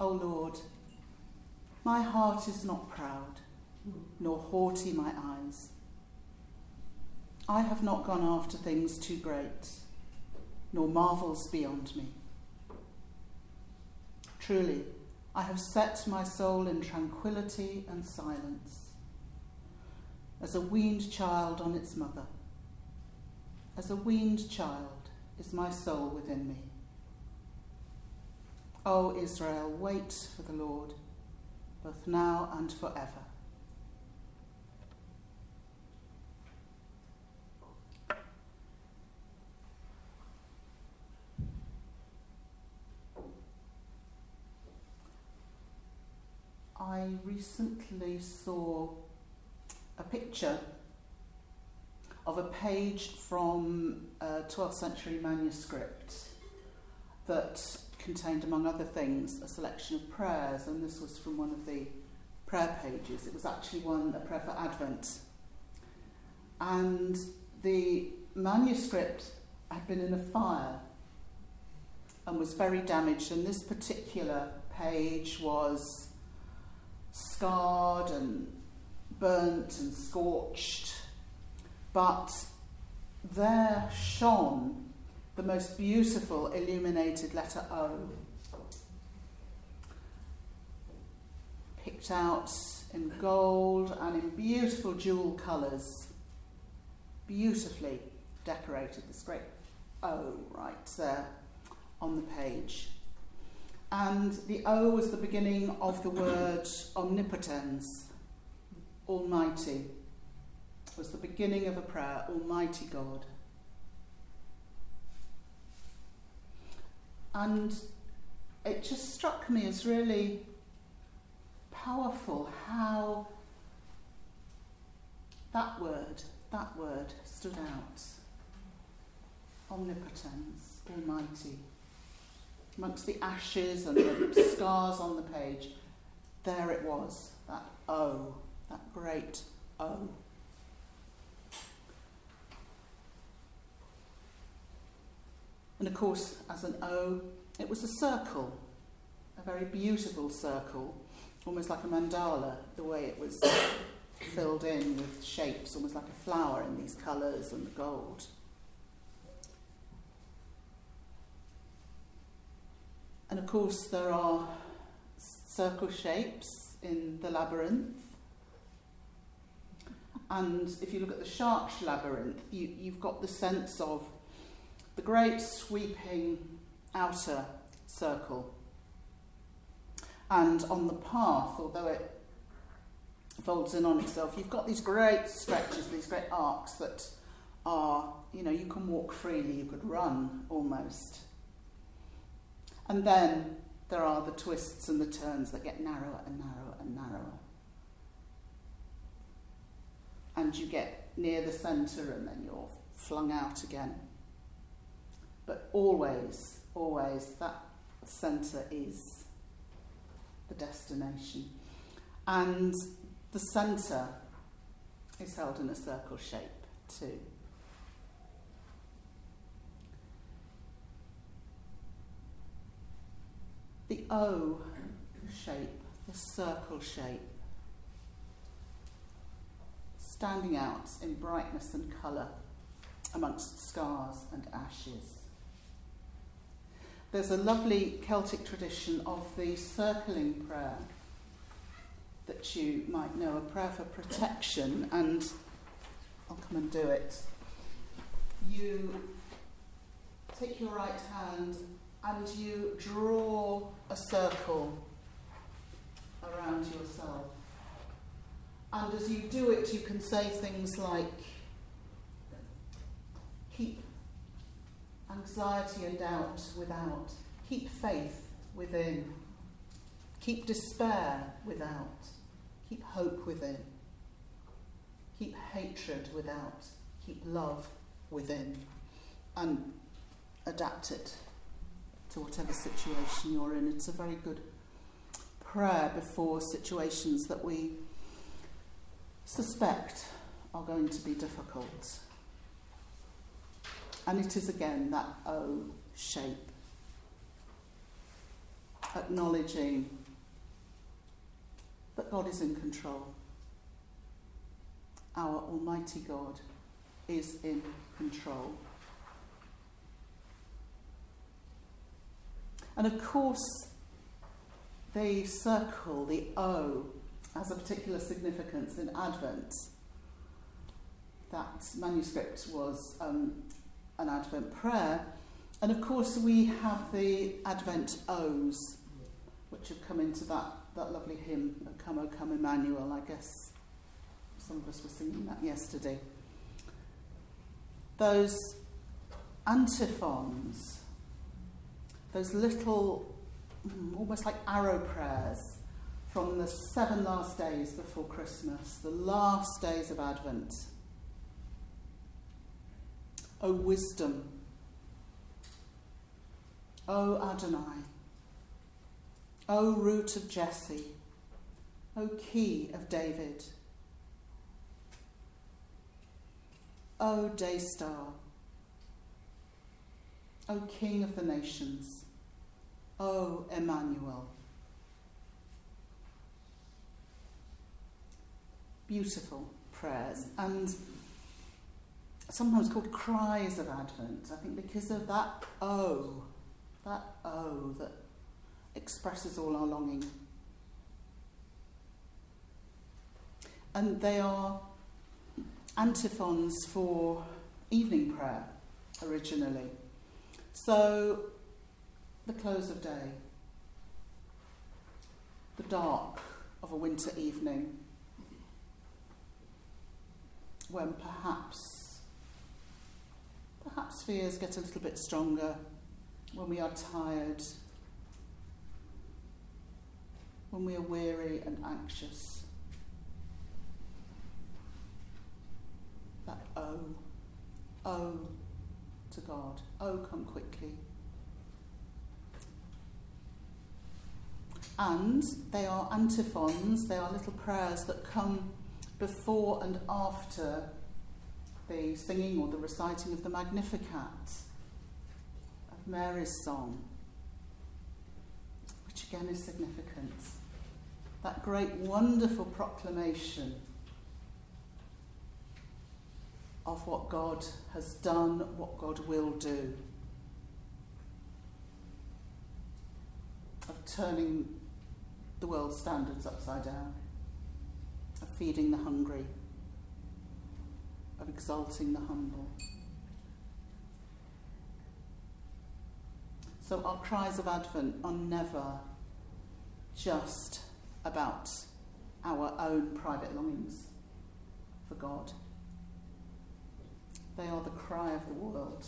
O Lord, my heart is not proud, nor haughty my eyes. I have not gone after things too great, nor marvels beyond me. Truly, I have set my soul in tranquillity and silence, as a weaned child on its mother. As a weaned child is my soul within me. O Israel, wait for the Lord, both now and forever. I recently saw a picture of a page from a 12th century manuscript that contained, among other things, a selection of prayers, and this was from one of the prayer pages. It was actually one, a prayer for Advent. And the manuscript had been in a fire and was very damaged, and this particular page was scarred and burnt and scorched, but there shone the most beautiful illuminated letter O. Picked out in gold and in beautiful jewel colours, beautifully decorated, this great O right there on the page. And the O was the beginning of the word omnipotence, Almighty. It was the beginning of a prayer, Almighty God. And it just struck me as really powerful how that word, that word stood out. Omnipotence, Almighty. Amongst the ashes and the scars on the page, there it was, that O, that great O. And of course, as an O, it was a circle, a very beautiful circle, almost like a mandala, the way it was filled in with shapes, almost like a flower in these colours and the gold. And of course, there are circle shapes in the labyrinth. And if you look at the Chartres labyrinth, you, you've got the sense of the great sweeping outer circle. And on the path, although it folds in on itself, you've got these great stretches, these great arcs that are, you know, you can walk freely, you could run almost. And then there are the twists and the turns that get narrower and narrower and narrower. And you get near the centre and then you're flung out again. But always, always, that centre is the destination. And the centre is held in a circle shape too. The O shape, the circle shape, standing out in brightness and colour amongst scars and ashes. There's a lovely Celtic tradition of the circling prayer that you might know, a prayer for protection, and I'll come and do it. You take your right hand and you draw a circle around yourself. And as you do it, you can say things like, keep anxiety and doubt without. Keep faith within. Keep despair without. Keep hope within. Keep hatred without. Keep love within. And adapt it to whatever situation you're in. It's a very good prayer before situations that we suspect are going to be difficult. And it is again that O shape. acknowledging that God is in control. Our Almighty God is in control. And of course, they circle, the O, as a particular significance in Advent. That manuscript was um, an Advent prayer. And of course, we have the Advent O's, which have come into that, that lovely hymn, Come, O Come, Emmanuel. I guess some of us were singing that yesterday. Those antiphons, those little, mm, almost like arrow prayers from the seven last days before Christmas, the last days of Advent. O wisdom, O Adonai, O root of Jesse, O key of David, O day star, O King of the nations, O Emmanuel. Beautiful prayers and sometimes called cries of Advent, I think because of that O, that O that expresses all our longing. And they are antiphons for evening prayer originally. So, the close of day, the dark of a winter evening, when perhaps perhaps fears get a little bit stronger, when we are tired, when we are weary and anxious. That oh, oh to God, oh come quickly. And they are antiphons, they are little prayers that come before and after the singing or the reciting of the Magnificat, of Mary's song, which again is significant. That great, wonderful proclamation of what God has done, what God will do, of turning the world's standards upside down, of feeding the hungry, of exalting the humble. So our cries of Advent are never just about our own private longings for God. They are the cry of the world,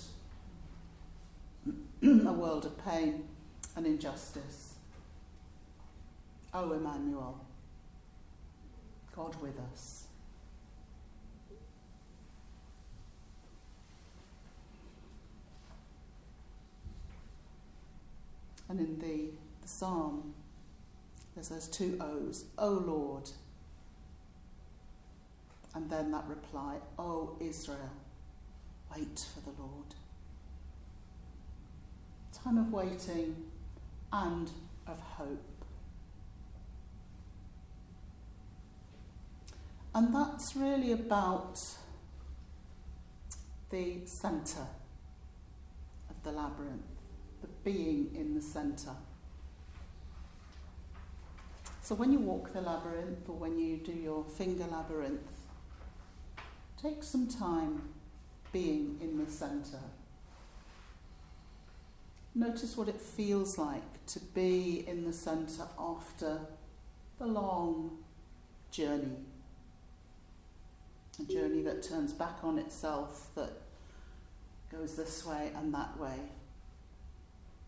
a world of pain and injustice. O oh, Emmanuel, God with us. And in the, the psalm, there's those two O's, O Lord. And then that reply, O Israel. Wait for the Lord. Time of waiting and of hope. And that's really about the centre of the labyrinth, being in the centre. So when you walk the labyrinth or when you do your finger labyrinth, take some time being in the centre. Notice what it feels like to be in the centre after the long journey. A journey that turns back on itself, that goes this way and that way,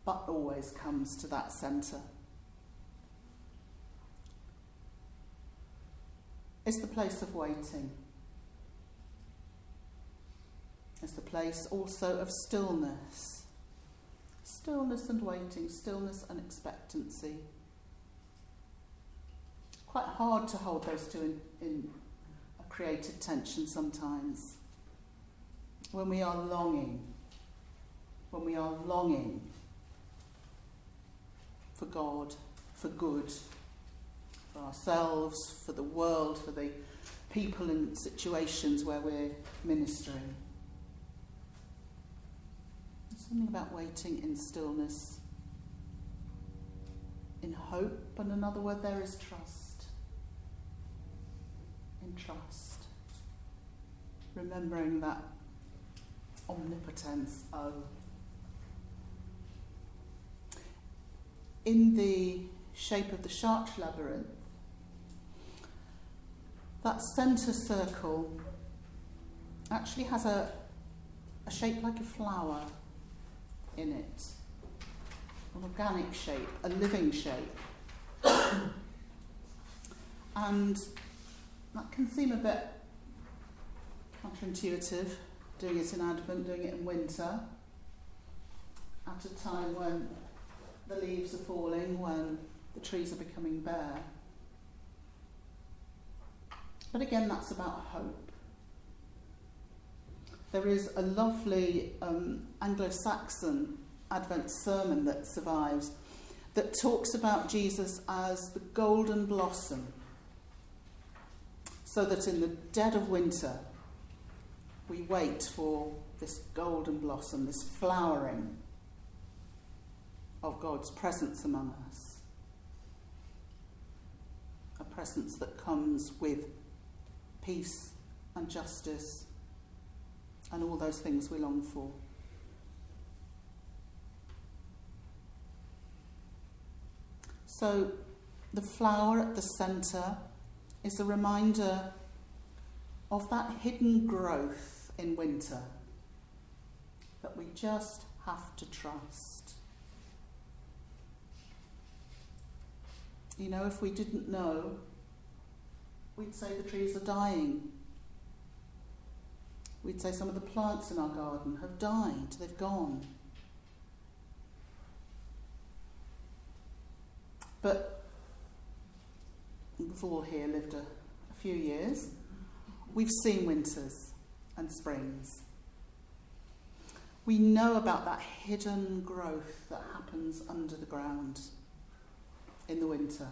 but always comes to that centre. It's the place of waiting. It's the place also of stillness. Stillness and waiting, stillness and expectancy. Quite hard to hold those two in, in a creative tension sometimes. When we are longing, when we are longing for God, for good, for ourselves, for the world, for the people and situations where we're ministering. There's something about waiting in stillness, in hope, and another word there is trust. In trust. Remembering that omnipotence, oh. In the shape of the Chartres labyrinth, that centre circle actually has a, a shape like a flower in it, an organic shape, a living shape. and that can seem a bit counterintuitive, doing it in Advent, doing it in winter, at a time when the leaves are falling, when the trees are becoming bare. But again, that's about hope. There is a lovely um, Anglo Saxon Advent sermon that survives that talks about Jesus as the golden blossom, so that in the dead of winter we wait for this golden blossom, this flowering of God's presence among us. A presence that comes with peace and justice and all those things we long for. So, the flower at the centre is a reminder of that hidden growth in winter that we just have to trust. You know, if we didn't know we'd say the trees are dying. We'd say some of the plants in our garden have died, they've gone. But we've all here lived a, a few years. We've seen winters and springs. We know about that hidden growth that happens under the ground in the winter.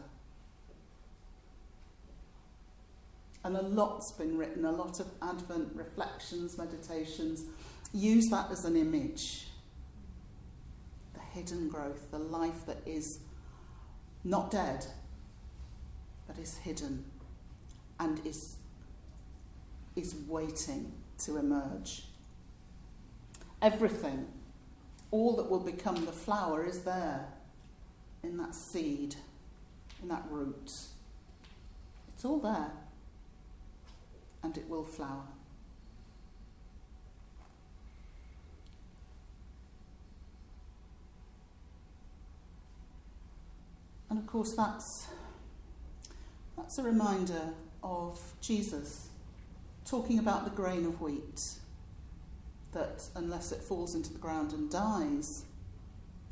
And a lot's been written, a lot of Advent reflections, meditations use that as an image. The hidden growth, the life that is not dead, but is hidden and is, is waiting to emerge. Everything, all that will become the flower, is there in that seed, in that root. It's all there and it will flower. And of course, that's, that's a reminder of Jesus talking about the grain of wheat, that unless it falls into the ground and dies,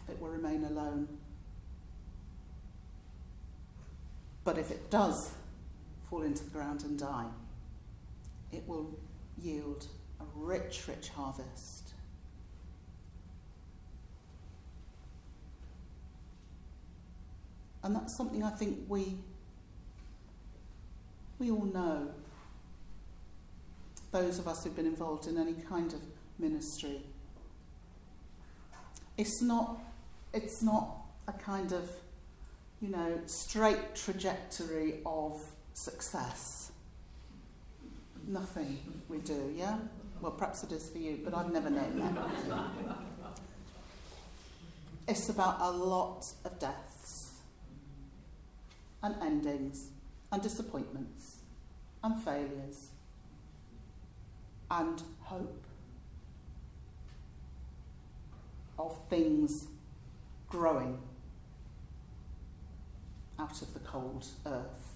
it will remain alone. But if it does fall into the ground and die, it will yield a rich, rich harvest. And that's something I think we we all know. Those of us who've been involved in any kind of ministry. It's not it's not a kind of, you know, straight trajectory of success nothing we do, yeah? Well, perhaps it is for you, but I've never known that. It's about a lot of deaths and endings and disappointments and failures and hope of things growing out of the cold earth.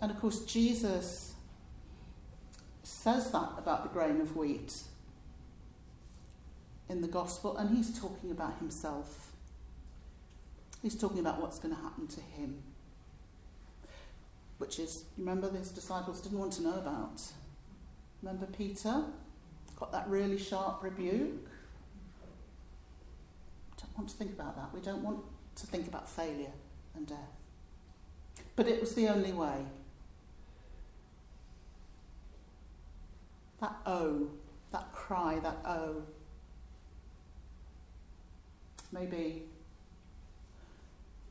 And of course, Jesus says that about the grain of wheat in the gospel, and he's talking about himself. He's talking about what's going to happen to him, which is, remember, his disciples didn't want to know about. Remember Peter? Got that really sharp rebuke. Don't want to think about that. We don't want to think about failure and death. But it was the only way. That oh, that cry, that oh. Maybe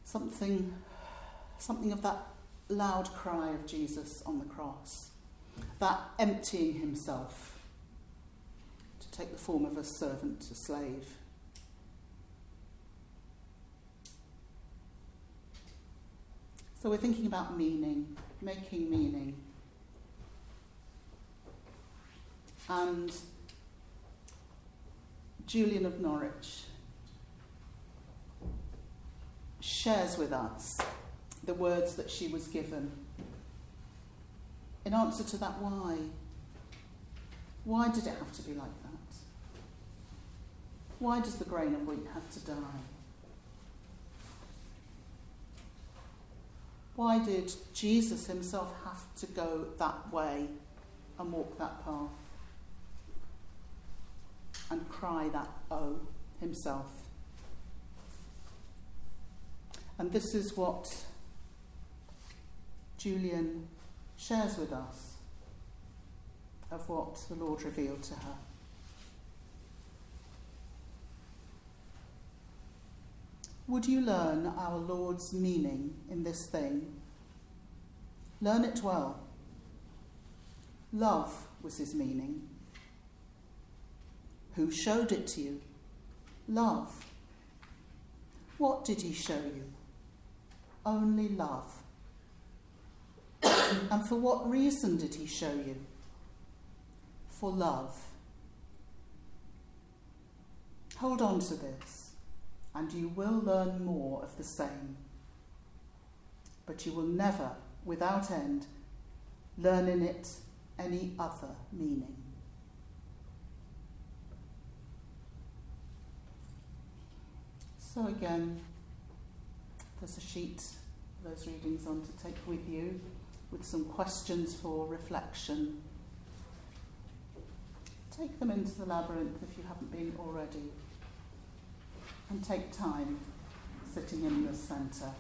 something, something of that loud cry of Jesus on the cross, that emptying himself to take the form of a servant, a slave. So we're thinking about meaning, making meaning. And Julian of Norwich shares with us the words that she was given. In answer to that why, why did it have to be like that? Why does the grain of wheat have to die? Why did Jesus himself have to go that way and walk that path and cry that oh himself? And this is what Julian shares with us of what the Lord revealed to her. Would you learn our Lord's meaning in this thing? Learn it well. Love was his meaning. Who showed it to you? Love. What did he show you? Only love. and for what reason did he show you? For love. Hold on to this and you will learn more of the same. But you will never, without end, learn in it any other meaning. So, again, there's a sheet, those readings on to take with you, with some questions for reflection. Take them into the labyrinth if you haven't been already and take time sitting in the centre.